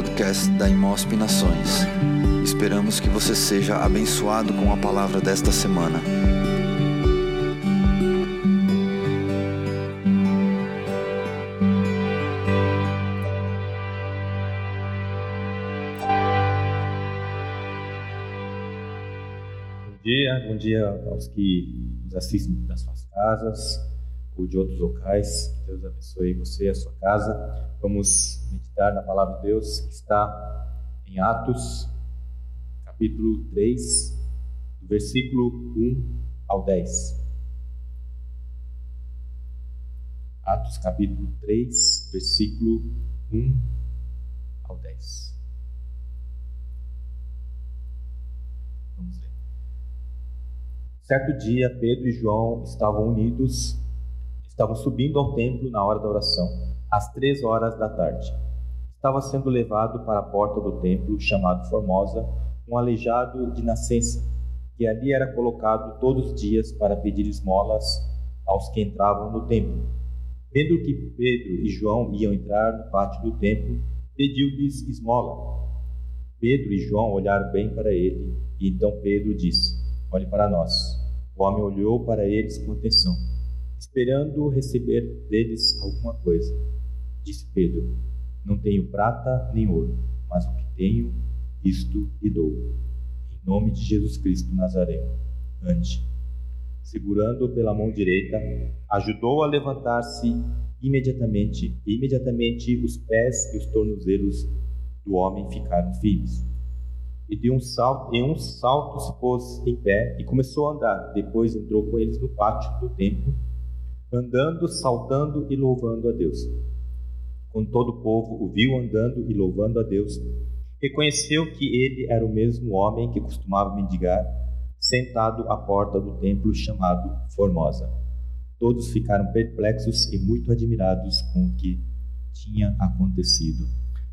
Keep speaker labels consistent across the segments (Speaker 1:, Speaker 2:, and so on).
Speaker 1: podcast da Imosp Nações. Esperamos que você seja abençoado com a palavra desta semana.
Speaker 2: Bom dia, bom dia aos que nos assistem das suas casas ou de outros locais. Deus abençoe você e a sua casa. Vamos meditar na palavra de Deus que está em Atos, capítulo 3, do versículo 1 ao 10. Atos, capítulo 3, versículo 1 ao 10. Vamos ler. Certo dia, Pedro e João estavam unidos, estavam subindo ao templo na hora da oração, às três horas da tarde. Estava sendo levado para a porta do templo, chamado Formosa, um aleijado de nascença, que ali era colocado todos os dias para pedir esmolas aos que entravam no templo. Vendo que Pedro e João iam entrar no pátio do templo, pediu-lhes esmola. Pedro e João olharam bem para ele, e então Pedro disse: Olhe para nós. O homem olhou para eles com atenção, esperando receber deles alguma coisa. Disse Pedro: Não tenho prata nem ouro, mas o que tenho, isto lhe dou. Em nome de Jesus Cristo Nazareno, ande. Segurando-o pela mão direita, ajudou a levantar-se imediatamente. E imediatamente os pés e os tornozelos do homem ficaram firmes e de um salto, em um salto se pôs em pé e começou a andar. Depois entrou com eles no pátio do templo, andando, saltando e louvando a Deus. Quando todo o povo o viu andando e louvando a Deus, reconheceu que ele era o mesmo homem que costumava mendigar, sentado à porta do templo chamado Formosa. Todos ficaram perplexos e muito admirados com o que tinha acontecido.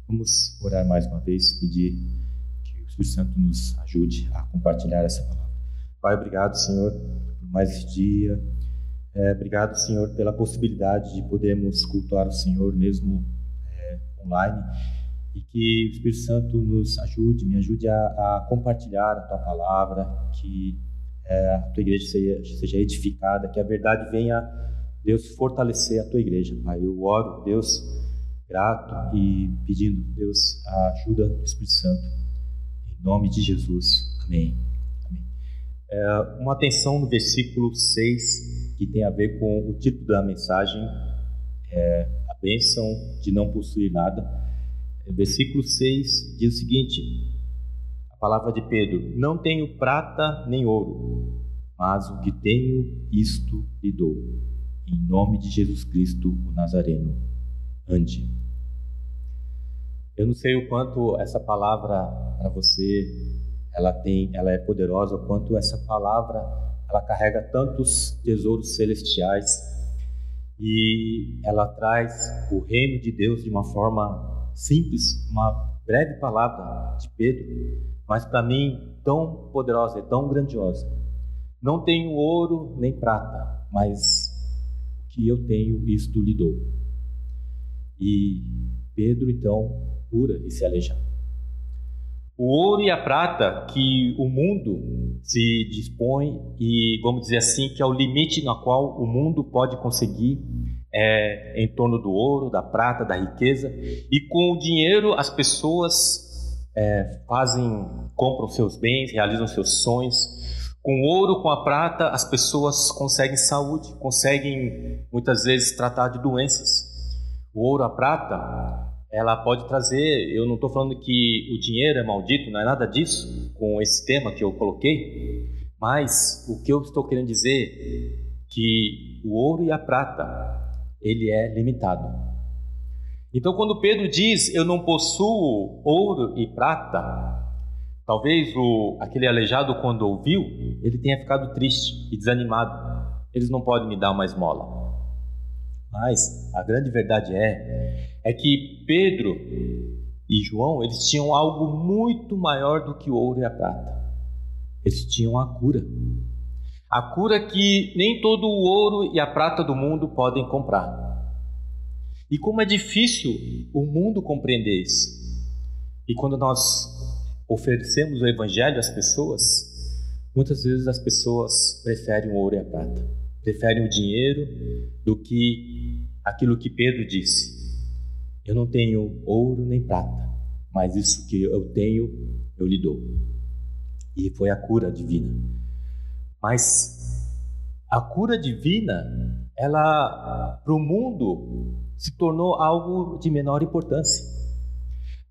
Speaker 2: Vamos orar mais uma vez, pedir Espírito Santo nos ajude a compartilhar essa palavra. Pai, obrigado, Senhor, por mais esse dia. É, obrigado, Senhor, pela possibilidade de podermos cultuar o Senhor mesmo online e que o Espírito Santo nos ajude, me ajude a, a compartilhar a tua palavra, que é, a tua igreja seja, seja edificada, que a verdade venha, Deus, fortalecer a tua igreja, Pai. Eu oro, Deus, grato e pedindo, Deus, a ajuda do Espírito Santo em nome de Jesus. Amém. Amém. É, uma atenção no versículo 6, que tem a ver com o título da mensagem, é, bênção de não possuir nada. É, versículo 6 diz o seguinte: a palavra de Pedro: Não tenho prata nem ouro, mas o que tenho, isto lhe dou. Em nome de Jesus Cristo, o Nazareno. Ande. Eu não sei o quanto essa palavra para você ela tem, ela é poderosa, o quanto essa palavra ela carrega tantos tesouros celestiais e ela traz o reino de Deus de uma forma simples, uma breve palavra de Pedro, mas para mim tão poderosa e tão grandiosa. Não tenho ouro nem prata, mas o que eu tenho, isto lhe dou. E Pedro então cura esse aleijado. O ouro e a prata que o mundo se dispõe e, vamos dizer assim, que é o limite na qual o mundo pode conseguir é, em torno do ouro, da prata, da riqueza. E com o dinheiro as pessoas é, fazem, compram seus bens, realizam seus sonhos. Com o ouro, com a prata, as pessoas conseguem saúde, conseguem muitas vezes tratar de doenças. O ouro, a prata, ela pode trazer. Eu não estou falando que o dinheiro é maldito, não é nada disso, com esse tema que eu coloquei, mas o que eu estou querendo dizer que o ouro e a prata ele é limitado. Então, quando Pedro diz eu não possuo ouro e prata, talvez o aquele aleijado quando ouviu ele tenha ficado triste e desanimado. Eles não podem me dar uma esmola. Mas a grande verdade é é que Pedro e João, eles tinham algo muito maior do que o ouro e a prata. Eles tinham a cura. A cura que nem todo o ouro e a prata do mundo podem comprar. E como é difícil o mundo compreender isso. E quando nós oferecemos o evangelho às pessoas, muitas vezes as pessoas preferem o ouro e a prata, preferem o dinheiro do que aquilo que Pedro disse. Eu não tenho ouro nem prata, mas isso que eu tenho, eu lhe dou. E foi a cura divina. Mas a cura divina, ela para o mundo se tornou algo de menor importância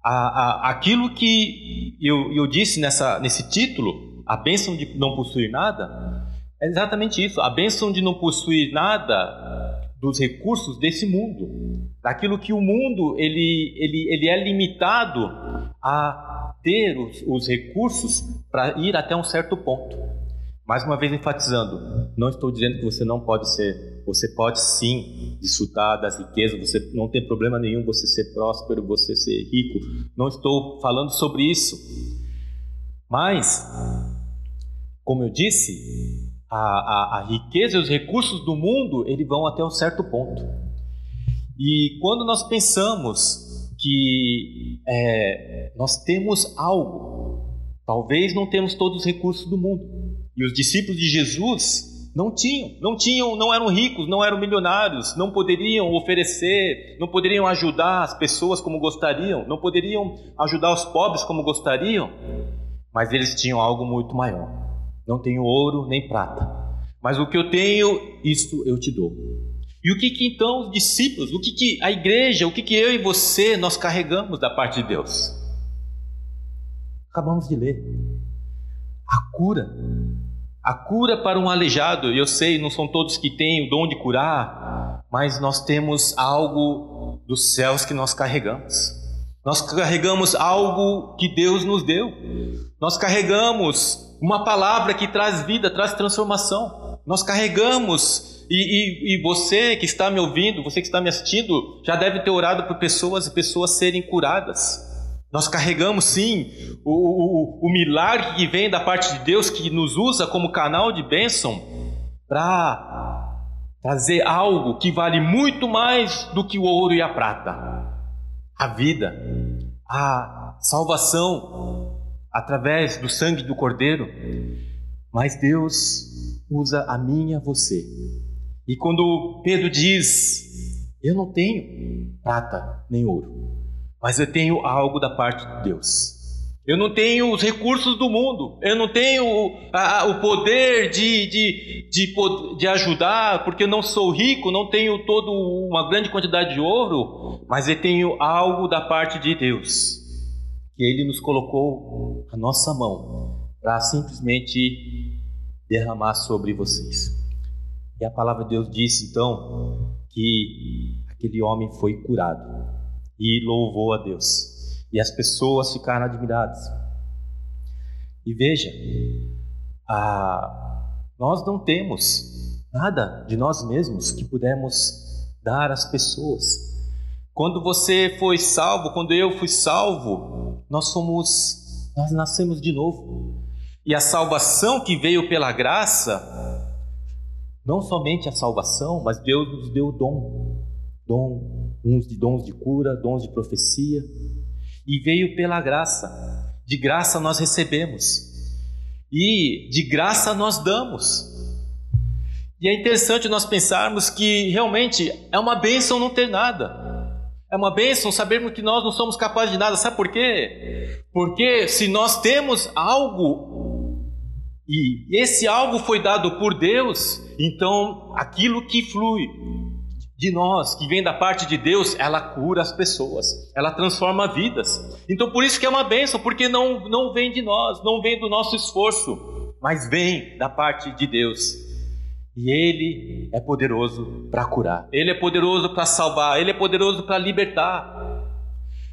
Speaker 2: a, a, aquilo que eu, eu disse nessa, nesse título, a bênção de não possuir nada, é exatamente isso. A bênção de não possuir nada dos recursos desse mundo, daquilo que o mundo ele, ele, ele é limitado a ter os, os recursos para ir até um certo ponto. Mais uma vez enfatizando, não estou dizendo que você não pode ser, você pode sim desfrutar das riquezas, você não tem problema nenhum você ser próspero, você ser rico. Não estou falando sobre isso. Mas, como eu disse, a, a, a riqueza e os recursos do mundo, eles vão até um certo ponto. E quando nós pensamos que é, nós temos algo, talvez não temos todos os recursos do mundo, e os discípulos de Jesus não tinham, não tinham, não eram ricos, não eram milionários, não poderiam oferecer, não poderiam ajudar as pessoas como gostariam, não poderiam ajudar os pobres como gostariam, mas eles tinham algo muito maior. Não tenho ouro nem prata, mas o que eu tenho, isso eu te dou. E o que, que então os discípulos, o que, que a igreja, o que, que eu e você nós carregamos da parte de Deus? Acabamos de ler. A cura a cura para um aleijado, eu sei, não são todos que têm o dom de curar, mas nós temos algo dos céus que nós carregamos. Nós carregamos algo que Deus nos deu. Nós carregamos uma palavra que traz vida, traz transformação. Nós carregamos, e, e, e, você que está me ouvindo, você que está me assistindo, já deve ter orado por pessoas e pessoas serem curadas. Nós carregamos sim o, o, o milagre que vem da parte de Deus, que nos usa como canal de bênção para trazer algo que vale muito mais do que o ouro e a prata: a vida, a salvação através do sangue do Cordeiro. Mas Deus usa a minha, você. E quando Pedro diz: Eu não tenho prata nem ouro, mas eu tenho algo da parte de Deus. Eu não tenho os recursos do mundo, eu não tenho a, o poder de, de, de, de, ajudar, porque eu não sou rico, não tenho toda uma grande quantidade de ouro, mas eu tenho algo da parte de Deus, que Ele nos colocou a nossa mão para simplesmente derramar sobre vocês. E a palavra de Deus disse então que aquele homem foi curado e louvou a Deus. E as pessoas ficaram admiradas. E veja, a, nós não temos nada de nós mesmos que pudemos dar às pessoas. Quando você foi salvo, quando eu fui salvo, nós somos, nós nascemos de novo. E a salvação que veio pela graça, não somente a salvação, mas Deus nos deu dom, dom uns de dons de cura, dons de profecia, e veio pela graça. De graça nós recebemos e de graça nós damos. E é interessante nós pensarmos que realmente é uma bênção não ter nada. É uma bênção sabermos que nós não somos capazes de nada. Sabe por quê? Porque se nós temos algo e esse algo foi dado por Deus, então aquilo que flui de nós, que vem da parte de Deus, ela cura as pessoas, ela transforma vidas. Então por isso que é uma bênção, porque não, não vem de nós, não vem do nosso esforço, mas vem da parte de Deus. E Ele é poderoso para curar, Ele é poderoso para salvar, Ele é poderoso para libertar.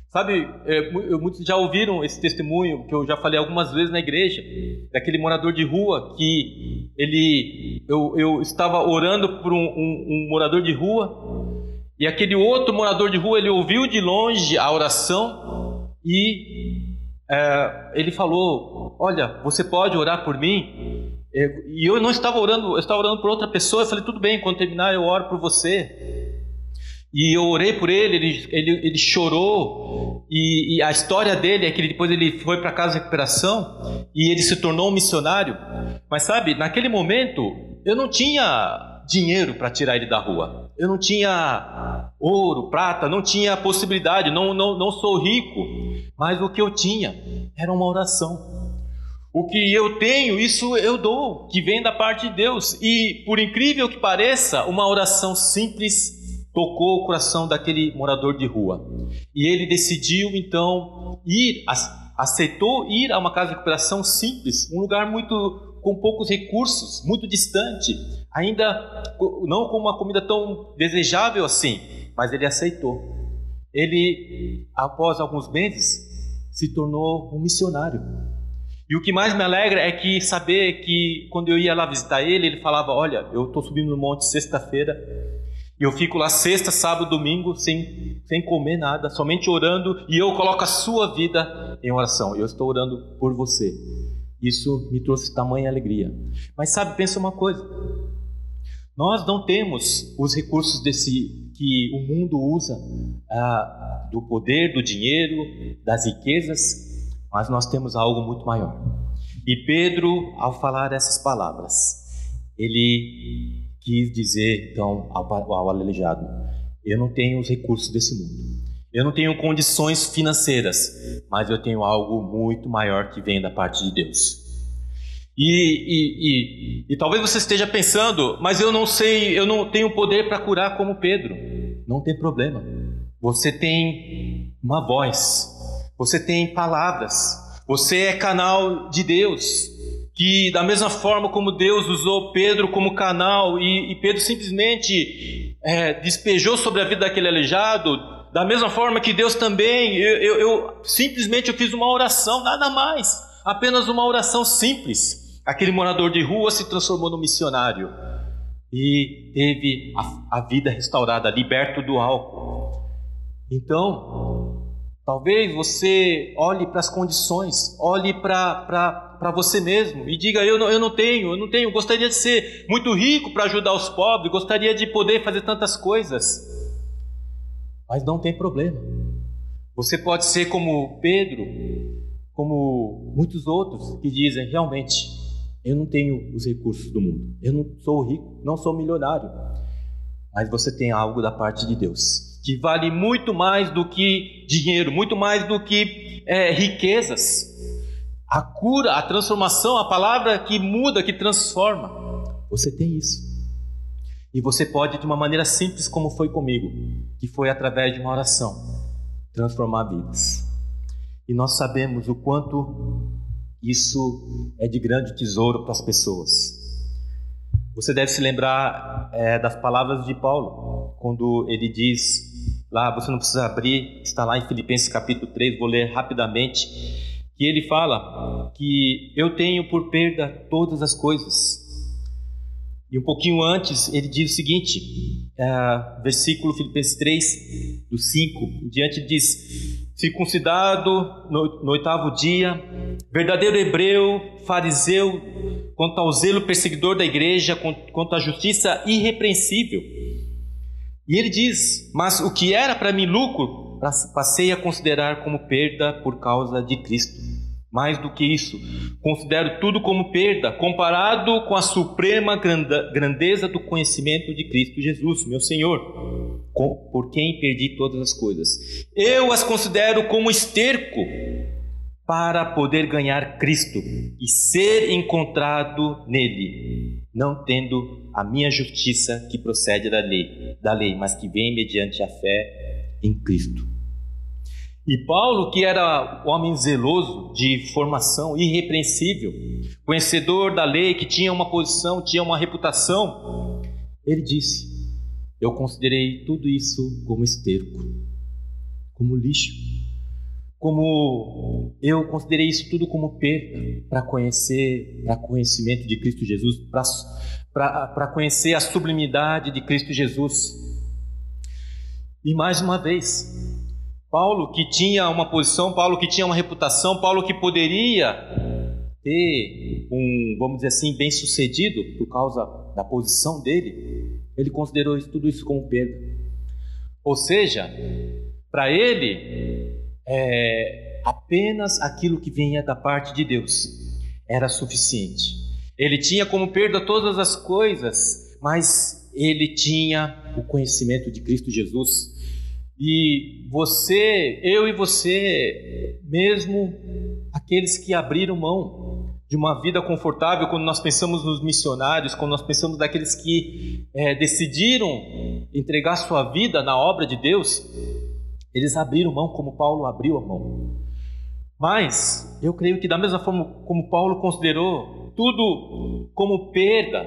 Speaker 2: Sabe, é, muitos já ouviram esse testemunho que eu já falei algumas vezes na igreja, daquele morador de rua que ele, eu, eu estava orando por um, um, um morador de rua e aquele outro morador de rua ele ouviu de longe a oração e é, ele falou: Olha, você pode orar por mim? É, e eu não estava orando, eu estava orando por outra pessoa. Eu falei: Tudo bem, quando terminar eu oro por você. E eu orei por ele, ele, ele, ele chorou, e, e, a história dele é que depois ele foi para casa de recuperação e ele se tornou um missionário. Mas sabe, naquele momento eu não tinha dinheiro para tirar ele da rua, eu não tinha ouro, prata, não tinha possibilidade, não, não, não sou rico, mas o que eu tinha era uma oração. O que eu tenho, isso eu dou, que vem da parte de Deus. E por incrível que pareça, uma oração simples tocou o coração daquele morador de rua. E ele decidiu então ir, aceitou ir a uma casa de recuperação simples, um lugar muito com poucos recursos, muito distante, ainda não com uma comida tão desejável assim, mas ele aceitou. Ele, após alguns meses, se tornou um missionário. E o que mais me alegra é que saber que quando eu ia lá visitar ele, ele falava: Olha, eu estou subindo no monte sexta-feira e eu fico lá sexta, sábado, domingo, sem, sem comer nada, somente orando, e eu coloco a sua vida em oração. Eu estou orando por você. Isso me trouxe tamanha alegria. Mas sabe, pensa uma coisa. Nós não temos os recursos desse que o mundo usa ah, do poder, do dinheiro, das riquezas, mas nós temos algo muito maior. E Pedro, ao falar essas palavras, ele quis dizer então ao, ao aleijado: Eu não tenho os recursos desse mundo, eu não tenho condições financeiras, mas eu tenho algo muito maior que vem da parte de Deus. E, e, e, e, talvez você esteja pensando, mas eu não sei, eu não tenho poder para curar como Pedro. Não tem problema. Você tem uma voz, você tem palavras, você é canal de Deus que da mesma forma como Deus usou Pedro como canal e, e Pedro simplesmente é, despejou sobre a vida daquele aleijado, da mesma forma que Deus também, eu, eu, eu, simplesmente eu fiz uma oração, nada mais, apenas uma oração simples. Aquele morador de rua se transformou no missionário e teve a, a vida restaurada, liberto do álcool. Então, Talvez você olhe para as condições, olhe para você mesmo e diga: eu não, eu não tenho, eu não tenho, gostaria de ser muito rico para ajudar os pobres, gostaria de poder fazer tantas coisas. Mas não tem problema. Você pode ser como Pedro, como muitos outros que dizem: realmente, eu não tenho os recursos do mundo, eu não sou rico, não sou milionário, mas você tem algo da parte de Deus que vale muito mais do que dinheiro, muito mais do que é, riquezas. A cura, a transformação, a palavra que muda, que transforma. Você tem isso. E você pode, de uma maneira simples, como foi comigo, que foi através de uma oração, transformar vidas. E nós sabemos o quanto isso é de grande tesouro para as pessoas. Você deve se lembrar é, das palavras de Paulo, quando ele diz Lá, você não precisa abrir, está lá em Filipenses capítulo 3, vou ler rapidamente, que ele fala que eu tenho por perda todas as coisas. E um pouquinho antes, ele diz o seguinte, é, versículo Filipenses 3, do 5 em diante, diz: circuncidado no, no oitavo dia, verdadeiro hebreu, fariseu, quanto ao zelo perseguidor da igreja, quanto à justiça irrepreensível e ele diz: Mas o que era para mim lucro, passei a considerar como perda por causa de Cristo. Mais do que isso, considero tudo como perda, comparado com a suprema grandeza do conhecimento de Cristo Jesus, meu Senhor, por quem perdi todas as coisas. Eu as considero como esterco para poder ganhar Cristo e ser encontrado nele, não tendo a minha justiça que procede da lei, da lei, mas que vem mediante a fé em Cristo. E Paulo, que era homem zeloso, de formação irrepreensível, conhecedor da lei, que tinha uma posição, tinha uma reputação, ele disse: Eu considerei tudo isso como esterco, como lixo como eu considerei isso tudo como perda para conhecer, para conhecimento de Cristo Jesus, para conhecer a sublimidade de Cristo Jesus. E mais uma vez, Paulo que tinha uma posição, Paulo que tinha uma reputação, Paulo que poderia ter um, vamos dizer assim, bem sucedido por causa da posição dele, ele considerou tudo isso como perda. Ou seja, para ele, é, apenas aquilo que vinha da parte de Deus era suficiente. Ele tinha como perda todas as coisas, mas ele tinha o conhecimento de Cristo Jesus. E você, eu e você, mesmo aqueles que abriram mão de uma vida confortável, quando nós pensamos nos missionários, quando nós pensamos daqueles que é, decidiram entregar sua vida na obra de Deus, eles abriram mão como Paulo abriu a mão. Mas eu creio que da mesma forma como Paulo considerou tudo como perda,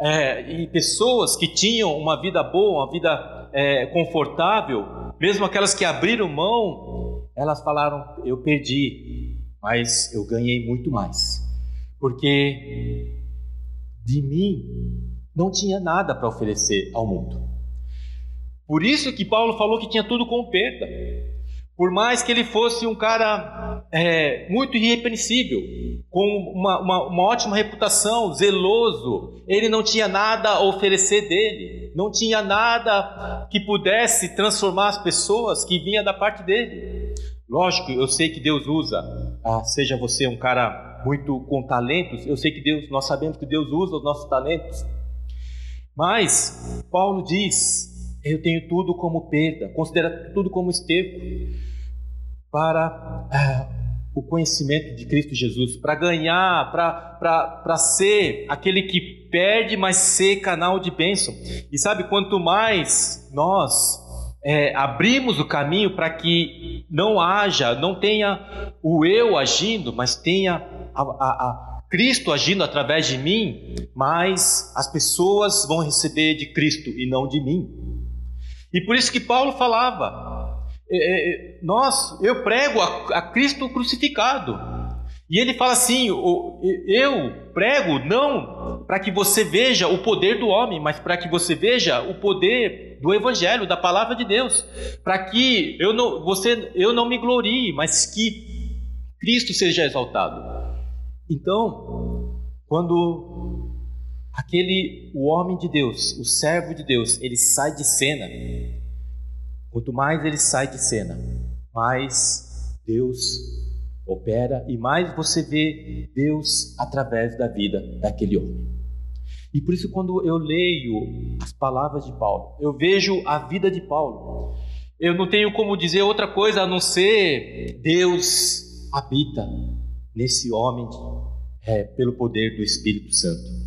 Speaker 2: é, e pessoas que tinham uma vida boa, uma vida é, confortável, mesmo aquelas que abriram mão, elas falaram: Eu perdi, mas eu ganhei muito mais, porque de mim não tinha nada para oferecer ao mundo. Por isso que Paulo falou que tinha tudo como perda. Por mais que ele fosse um cara é, muito irrepreensível, com uma, uma, uma, ótima reputação, zeloso, ele não tinha nada a oferecer dele, não tinha nada que pudesse transformar as pessoas que vinha da parte dele. Lógico, eu sei que Deus usa, ah, seja você um cara muito com talentos, eu sei que Deus, nós sabemos que Deus usa os nossos talentos, mas Paulo diz: eu tenho tudo como perda, considera tudo como esterco para ah, o conhecimento de Cristo Jesus, para ganhar, para ser aquele que perde, mas ser canal de bênção. E sabe, quanto mais nós é, abrimos o caminho para que não haja, não tenha o eu agindo, mas tenha a, a, a Cristo agindo através de mim, mais as pessoas vão receber de Cristo e não de mim. E por isso que Paulo falava: é, é, é, nós, eu prego a, a, Cristo crucificado. E ele fala assim: eu prego não para que você veja o poder do homem, mas para que você veja o poder do Evangelho, da palavra de Deus, para que eu não, você, eu não me glorie, mas que Cristo seja exaltado. Então, quando aquele o homem de Deus, o servo de Deus, ele sai de cena, Quanto mais ele sai de cena, mais Deus opera e mais você vê Deus através da vida daquele homem. E por isso, quando eu leio as palavras de Paulo, eu vejo a vida de Paulo. Eu não tenho como dizer outra coisa a não ser Deus habita nesse homem é, pelo poder do Espírito Santo.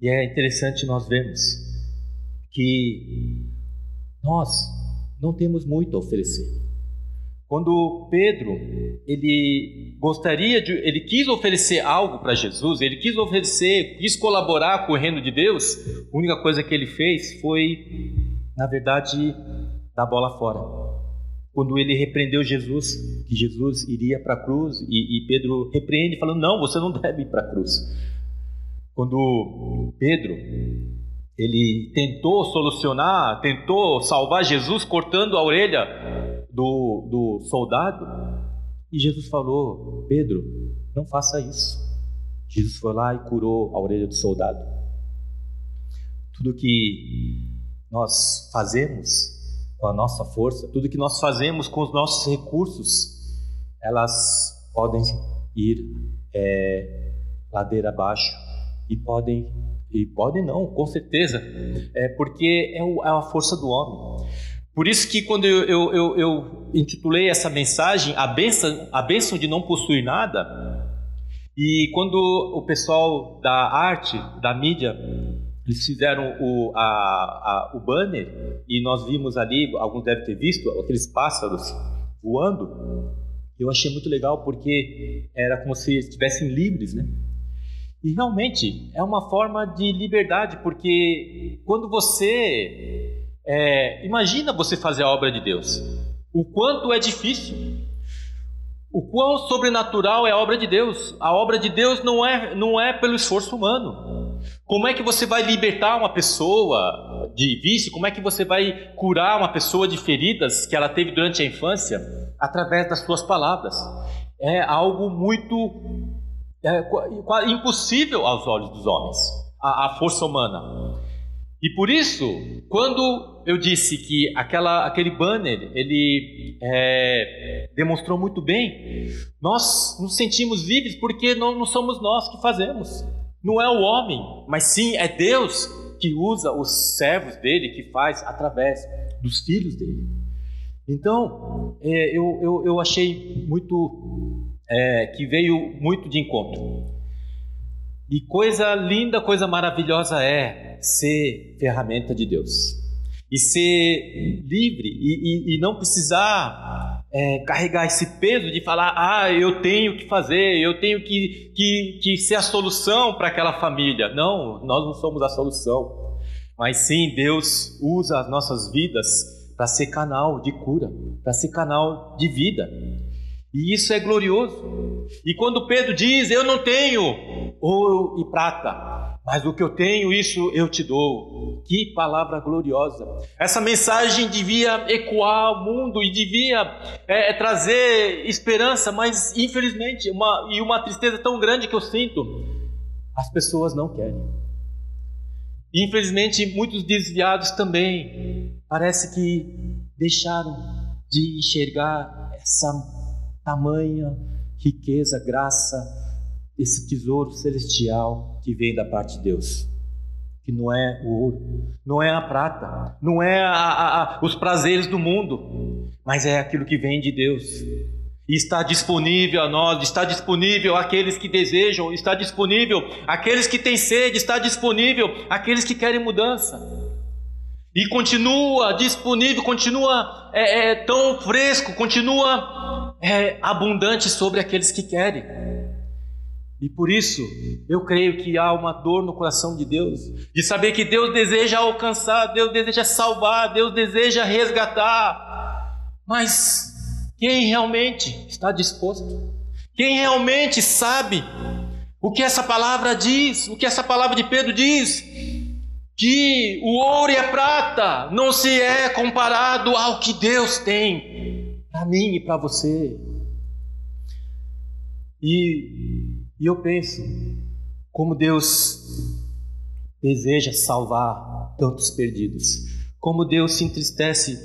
Speaker 2: E é interessante nós vermos que nós não temos muito a oferecer. Quando Pedro ele gostaria de, ele quis oferecer algo para Jesus, ele quis oferecer, quis colaborar com o reino de Deus, a única coisa que ele fez foi, na verdade, dar bola fora. Quando ele repreendeu Jesus, que Jesus iria para a cruz, e, e Pedro repreende, falando: Não, você não deve ir para a cruz. Quando Pedro ele tentou solucionar, tentou salvar Jesus cortando a orelha do, do soldado. E Jesus falou: Pedro, não faça isso. Jesus foi lá e curou a orelha do soldado. Tudo que nós fazemos com a nossa força, tudo que nós fazemos com os nossos recursos, elas podem ir é, ladeira abaixo e podem e pode não, com certeza, é porque é, o, é a força do homem. Por isso que quando eu, eu, eu, eu intitulei essa mensagem a benção, a benção de não possuir nada, e quando o pessoal da arte, da mídia, eles fizeram o, a, a, o banner e nós vimos ali, alguns devem ter visto, aqueles pássaros voando. Eu achei muito legal porque era como se estivessem livres, né? E realmente é uma forma de liberdade, porque quando você. É, imagina você fazer a obra de Deus, o quanto é difícil, o quão sobrenatural é a obra de Deus. A obra de Deus não é, não é pelo esforço humano. Como é que você vai libertar uma pessoa de vício? Como é que você vai curar uma pessoa de feridas que ela teve durante a infância? Através das suas palavras. É algo muito é impossível aos olhos dos homens, a, a força humana. E por isso, quando eu disse que aquela, aquele banner ele é, demonstrou muito bem, nós nos sentimos livres porque não, não somos nós que fazemos, não é o homem, mas sim é Deus que usa os servos dele, que faz através dos filhos dele. Então, é, eu, eu, eu, achei muito é, que veio muito de encontro. E coisa linda, coisa maravilhosa é ser ferramenta de Deus. E ser livre e, e, e não precisar é, carregar esse peso de falar, ah, eu tenho que fazer, eu tenho que, que, que ser a solução para aquela família. Não, nós não somos a solução. Mas sim, Deus usa as nossas vidas para ser canal de cura, para ser canal de vida. E isso é glorioso. E quando Pedro diz: Eu não tenho ouro e prata, mas o que eu tenho, isso eu te dou. Que palavra gloriosa. Essa mensagem devia ecoar o mundo e devia é, é, trazer esperança, mas infelizmente, uma, e uma tristeza tão grande que eu sinto, as pessoas não querem. Infelizmente, muitos desviados também parece que deixaram de enxergar essa tamanha riqueza, graça, esse tesouro celestial que vem da parte de Deus. Que não é o ouro, não é a prata, não é a, a, a, os prazeres do mundo, mas é aquilo que vem de Deus. E está disponível a nós, está disponível àqueles que desejam, está disponível àqueles que têm sede, está disponível àqueles que querem mudança. E continua disponível, continua é, é, tão fresco, continua é, abundante sobre aqueles que querem. E por isso, eu creio que há uma dor no coração de Deus, de saber que Deus deseja alcançar, Deus deseja salvar, Deus deseja resgatar. Mas quem realmente está disposto? Quem realmente sabe o que essa palavra diz, o que essa palavra de Pedro diz? Que o ouro e a prata não se é comparado ao que Deus tem para mim e para você. E, e eu penso como Deus deseja salvar tantos perdidos, como Deus se entristece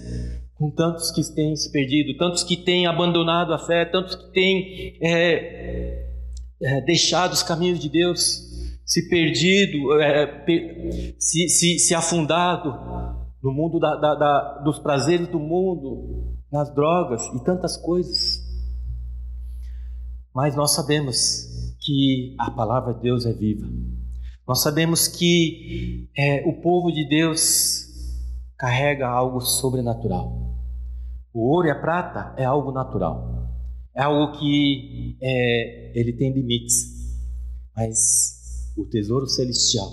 Speaker 2: com tantos que têm se perdido, tantos que têm abandonado a fé, tantos que têm é, é, deixado os caminhos de Deus se perdido, é, per, se, se, se, afundado no mundo da, da, da, dos prazeres do mundo, nas drogas e tantas coisas. Mas nós sabemos que a palavra de Deus é viva. Nós sabemos que é, o povo de Deus carrega algo sobrenatural. O ouro e a prata é algo natural. É algo que é, ele tem limites. Mas o tesouro celestial,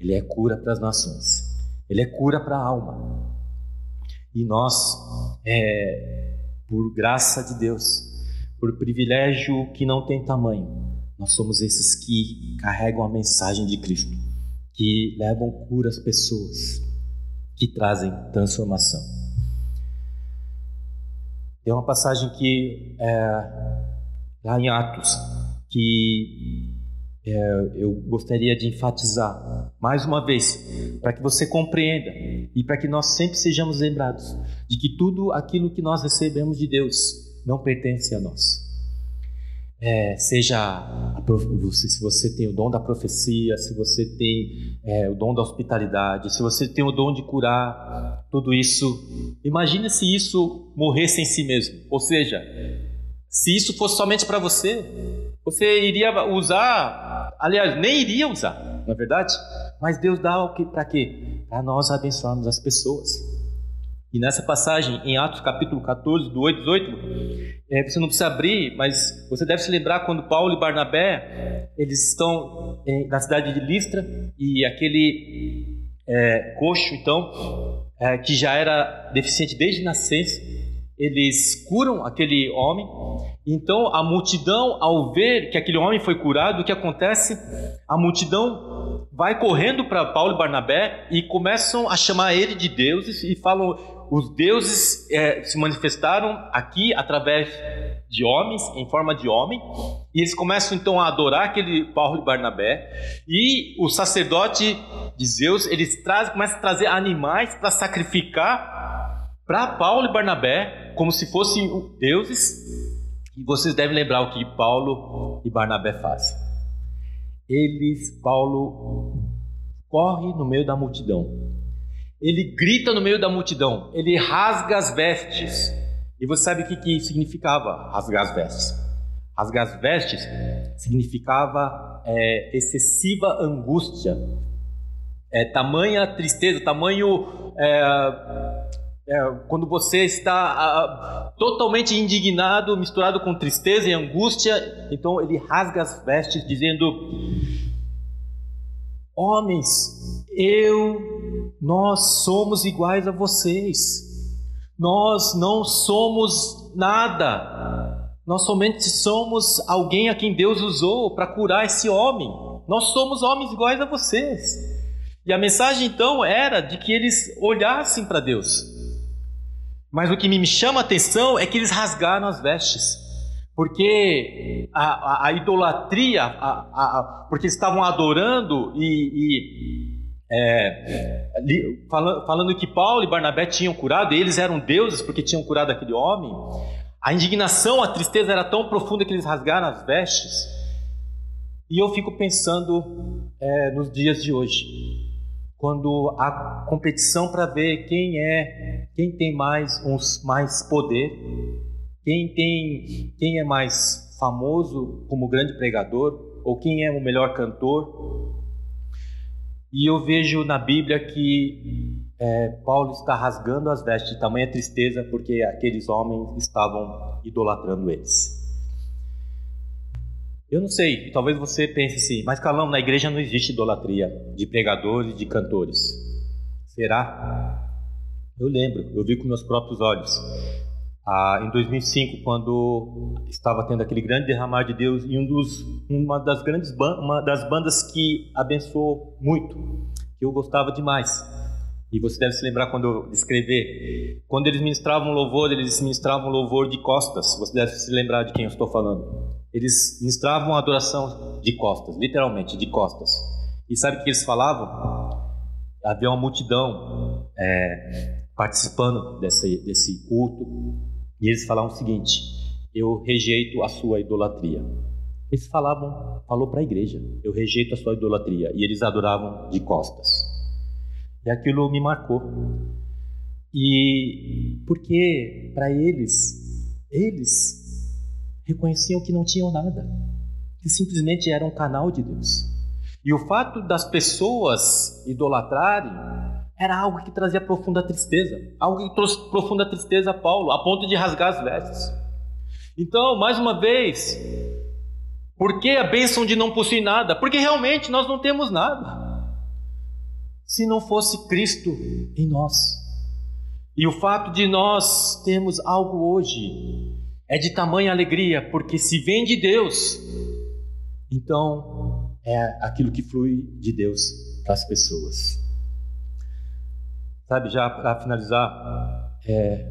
Speaker 2: ele é cura para as nações, ele é cura para a alma. E nós, é, por graça de Deus, por privilégio que não tem tamanho, nós somos esses que carregam a mensagem de Cristo, que levam cura às pessoas, que trazem transformação. Tem uma passagem que é, lá em Atos que é, eu gostaria de enfatizar mais uma vez, para que você compreenda e para que nós sempre sejamos lembrados de que tudo aquilo que nós recebemos de Deus não pertence a nós. É, seja a, se você tem o dom da profecia, se você tem é, o dom da hospitalidade, se você tem o dom de curar, tudo isso. Imagine se isso morresse em si mesmo. Ou seja, se isso fosse somente para você, você iria usar, aliás, nem iria usar, não é verdade? Mas Deus dá o que para quê? Para nós abençoarmos as pessoas. E nessa passagem, em Atos capítulo 14, do 8 18, é, você não precisa abrir, mas você deve se lembrar quando Paulo e Barnabé, eles estão em, na cidade de Listra, e aquele é, coxo, então, é, que já era deficiente desde nascença, eles curam aquele homem. Então a multidão, ao ver que aquele homem foi curado, o que acontece? A multidão vai correndo para Paulo e Barnabé e começam a chamar ele de deuses e falam: os deuses é, se manifestaram aqui através de homens, em forma de homem, e eles começam então a adorar aquele Paulo e Barnabé, e o sacerdote de Zeus, eles trazem, começam a trazer animais para sacrificar para Paulo e Barnabé, como se fossem deuses, e vocês devem lembrar o que Paulo e Barnabé fazem. Eles, Paulo, corre no meio da multidão. Ele grita no meio da multidão. Ele rasga as vestes. E você sabe o que, que significava rasgar as vestes? Rasgar as vestes significava é, excessiva angústia, é, tamanha tristeza, tamanho. É, é, quando você está a, totalmente indignado, misturado com tristeza e angústia, então ele rasga as vestes, dizendo: Homens, eu, nós somos iguais a vocês. Nós não somos nada. Nós somente somos alguém a quem Deus usou para curar esse homem. Nós somos homens iguais a vocês. E a mensagem então era de que eles olhassem para Deus. Mas o que me chama a atenção é que eles rasgaram as vestes. Porque a, a, a idolatria, a, porque eles estavam adorando e, e é, falando, falando que Paulo e Barnabé tinham curado, e eles eram deuses porque tinham curado aquele homem. A indignação, a tristeza era tão profunda que eles rasgaram as vestes. E eu fico pensando é, nos dias de hoje, quando a competição para ver quem é, quem tem mais uns mais poder, quem tem, quem é mais famoso como grande pregador ou quem é o melhor cantor. E eu vejo na Bíblia que é, Paulo está rasgando as vestes de tamanha tristeza porque aqueles homens estavam idolatrando eles. Eu não sei, talvez você pense assim, mas Calão, na igreja não existe idolatria de pregadores e de cantores. Será? Eu lembro, eu vi com meus próprios olhos. Ah, em 2005, quando estava tendo aquele grande derramar de Deus e um dos, uma das grandes uma das bandas que abençoou muito, que eu gostava demais. E você deve se lembrar quando eu escrever, quando eles ministravam louvor, eles ministravam louvor de costas. Você deve se lembrar de quem eu estou falando. Eles ministravam adoração de costas, literalmente de costas. E sabe o que eles falavam? Havia uma multidão é, participando desse, desse culto e eles falavam o seguinte: Eu rejeito a sua idolatria. Eles falavam, falou para a igreja: Eu rejeito a sua idolatria. E eles adoravam de costas. E aquilo me marcou. E porque para eles, eles reconheciam que não tinham nada, que simplesmente eram um canal de Deus. E o fato das pessoas idolatrarem era algo que trazia profunda tristeza, algo que trouxe profunda tristeza a Paulo, a ponto de rasgar as vestes. Então, mais uma vez, por que a bênção de não possuir nada? Porque realmente nós não temos nada. Se não fosse Cristo em nós. E o fato de nós termos algo hoje é de tamanha alegria, porque se vem de Deus, então é aquilo que flui de Deus para as pessoas. Sabe, já para finalizar, é,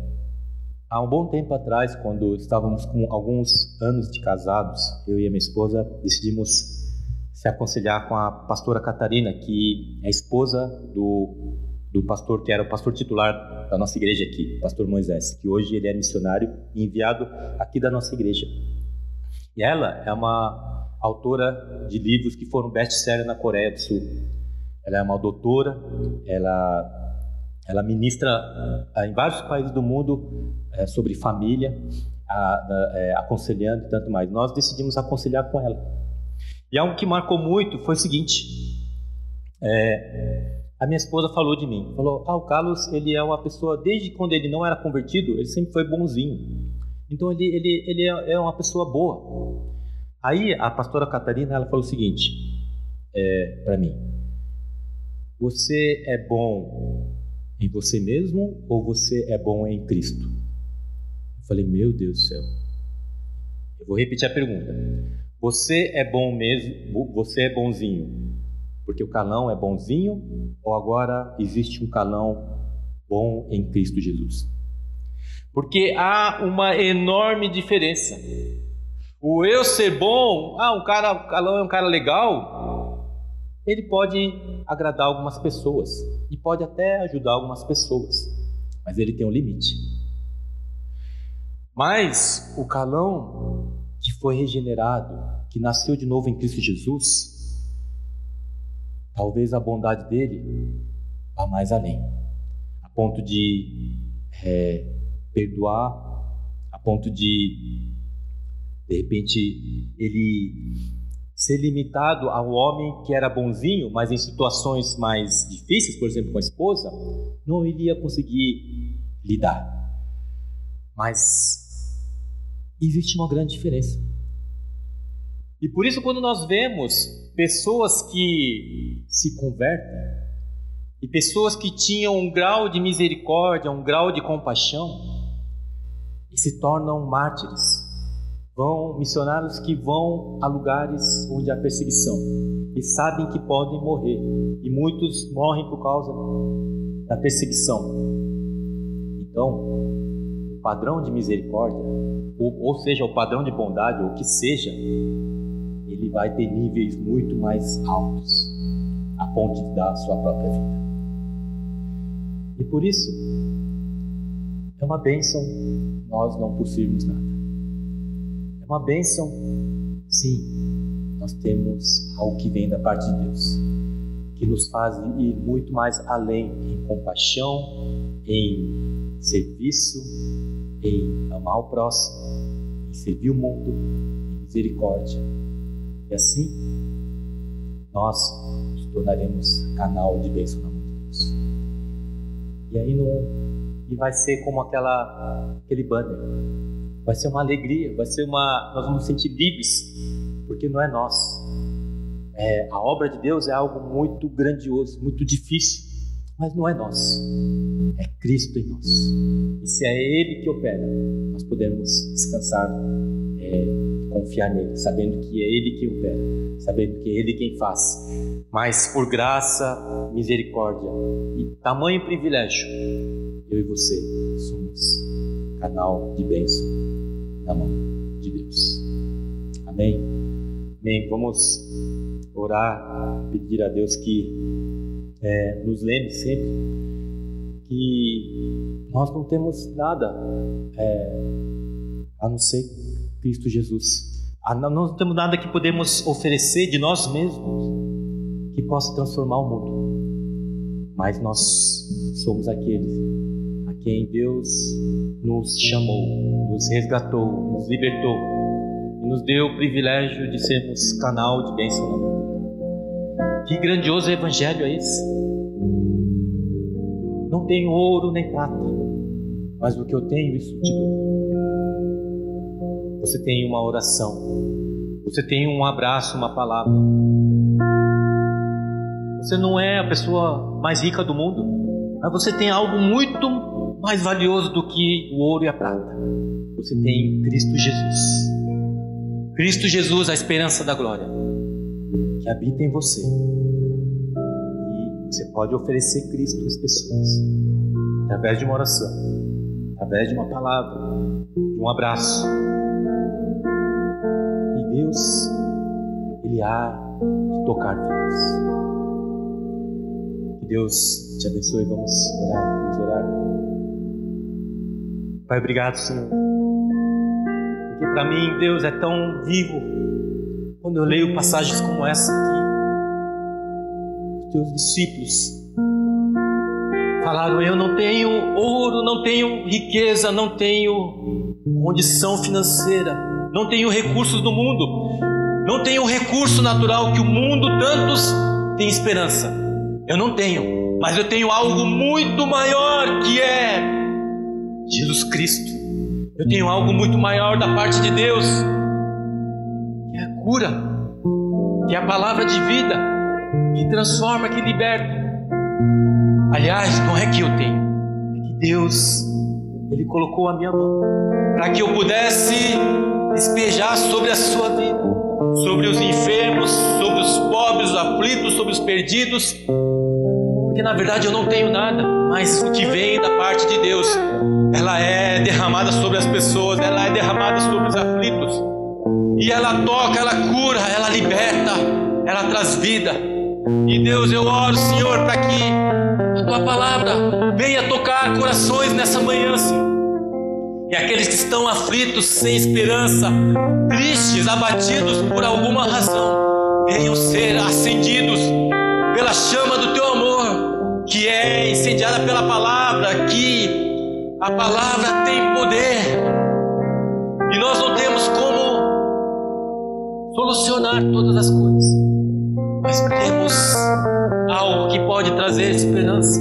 Speaker 2: há um bom tempo atrás, quando estávamos com alguns anos de casados, eu e a minha esposa decidimos se aconselhar com a pastora Catarina, que é esposa do, do pastor que era o pastor titular da nossa igreja aqui, pastor Moisés, que hoje ele é missionário e enviado aqui da nossa igreja. E ela é uma autora de livros que foram best-seller na Coreia do Sul. Ela é uma doutora, ela ela ministra uh, em vários países do mundo uh, sobre família, uh, aconselhando e tanto mais. Nós decidimos aconselhar com ela. E algo que marcou muito foi o seguinte: é, a minha esposa falou de mim, falou, ah, o Carlos ele é uma pessoa desde quando ele não era convertido, ele sempre foi bonzinho. Então ele ele ele é, é uma pessoa boa. Aí a pastora Catarina ela falou o seguinte é, para mim: você é bom em você mesmo ou você é bom em Cristo? Eu falei, meu Deus do céu. Eu vou repetir a pergunta. Você é bom mesmo, você é bonzinho, porque o calão é bonzinho ou agora existe um calão bom em Cristo Jesus? Porque há uma enorme diferença. O eu ser bom, ah, um cara, o calão é um cara legal, ele pode agradar algumas pessoas e pode até ajudar algumas pessoas, mas ele tem um limite. Mas o calão que foi regenerado, que nasceu de novo em Cristo Jesus, talvez a bondade dele vá mais além, a ponto de é, perdoar, a ponto de, de repente, ele ser limitado ao homem que era bonzinho, mas em situações mais difíceis, por exemplo, com a esposa, não iria conseguir lidar. Mas existe uma grande diferença. E por isso, quando nós vemos pessoas que se convertem, e pessoas que tinham um grau de misericórdia, um grau de compaixão, e se tornam mártires. Vão missionários que vão a lugares onde há perseguição e sabem que podem morrer, e muitos morrem por causa da perseguição. Então, o padrão de misericórdia, ou, ou seja, o padrão de bondade, ou o que seja, ele vai ter níveis muito mais altos, a ponto de dar sua própria vida. E por isso, é uma bênção nós não possuirmos nada. É uma bênção, sim, nós temos algo que vem da parte de Deus, que nos faz ir muito mais além em compaixão, em serviço, em amar o próximo, em servir o mundo, em misericórdia. E assim, nós nos tornaremos canal de bênção na mão de Deus. E aí não e vai ser como aquela aquele banner. Vai ser uma alegria, vai ser uma nós vamos sentir livres, porque não é nós. É, a obra de Deus é algo muito grandioso, muito difícil, mas não é nós. É Cristo em nós. E se é Ele que opera, nós podemos descansar, é, confiar nele, sabendo que é Ele que opera, sabendo que é Ele quem faz. Mas por graça, misericórdia e tamanho privilégio, eu e você somos canal de bênção na mão de Deus. Amém? Amém. Vamos orar, pedir a Deus que é, nos lembre sempre que nós não temos nada é, a não ser Cristo Jesus. Não temos nada que podemos oferecer de nós mesmos que possa transformar o mundo. Mas nós somos aqueles quem Deus nos chamou, nos resgatou, nos libertou e nos deu o privilégio de sermos canal de bênção na vida. Que grandioso evangelho é esse! Não tenho ouro nem prata, mas o que eu tenho, isso te dou. Você tem uma oração, você tem um abraço, uma palavra. Você não é a pessoa mais rica do mundo, mas você tem algo muito mais valioso do que o ouro e a prata. Você tem Cristo Jesus. Cristo Jesus, a esperança da glória, que habita em você. E você pode oferecer Cristo às pessoas através de uma oração, através de uma palavra, de um abraço. Deus, Ele há de tocar vidas. Que Deus te abençoe. Vamos orar, vamos orar. Pai, obrigado, Senhor. Porque para mim, Deus é tão vivo quando eu leio passagens como essa aqui. Os teus discípulos falaram: Eu não tenho ouro, não tenho riqueza, não tenho condição financeira, não tenho recursos do mundo, não tenho recurso natural que o mundo tantos tem esperança. Eu não tenho, mas eu tenho algo muito maior que é Jesus Cristo. Eu tenho algo muito maior da parte de Deus, que é a cura, que é a palavra de vida, que transforma, que liberta. Aliás, não é que eu tenho, é que Deus, Ele colocou a minha mão para que eu pudesse despejar sobre a sua vida, sobre os enfermos, sobre os pobres, os aflitos, sobre os perdidos, porque na verdade eu não tenho nada, mas o que vem da parte de Deus ela é derramada sobre as pessoas, ela é derramada sobre os aflitos. E ela toca, ela cura, ela liberta, ela traz vida. E Deus, eu oro, Senhor, para que a tua palavra venha tocar corações nessa manhã, Senhor. E aqueles que estão aflitos, sem esperança, tristes, abatidos por alguma razão, venham ser acendidos pela chama do teu amor, que é incendiada pela palavra, que a palavra tem poder. E nós não temos como solucionar todas as coisas. Mas temos algo que pode trazer esperança,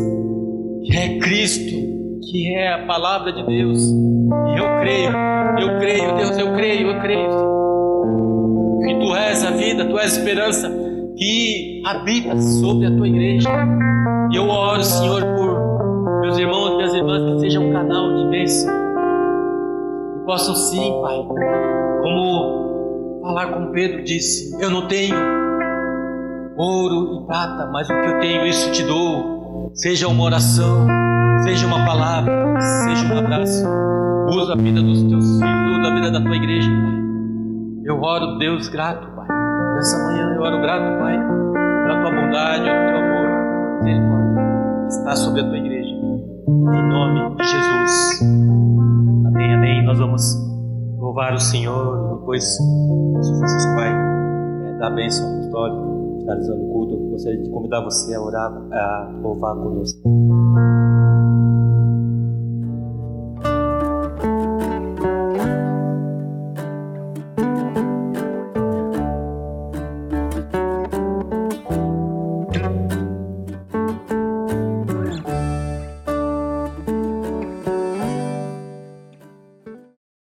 Speaker 2: que é Cristo, que é a palavra de Deus. E eu creio, eu creio, Deus, eu creio, eu creio. Que tu és a vida, tu és a esperança que habita sobre a tua igreja. E eu oro, Senhor, por meus irmãos e minhas irmãs, que seja um canal de bênção. E possam sim, Pai, como falar como Pedro disse: Eu não tenho ouro e prata, mas o que eu tenho, isso te dou. Seja uma oração, seja uma palavra, seja um abraço. Usa a vida dos teus filhos, usa a vida da tua igreja, Pai. Eu oro, Deus, grato, Pai. Nessa manhã eu oro grato, Pai, pela tua bondade, pelo teu amor, misericórdia que está sobre a tua igreja. Em nome de Jesus. Amém, amém. Nós vamos louvar o Senhor e depois, se Francisco vai é, dar bênção apostólica, finalizando o culto, gostaria de convidar você a orar, a louvar conosco.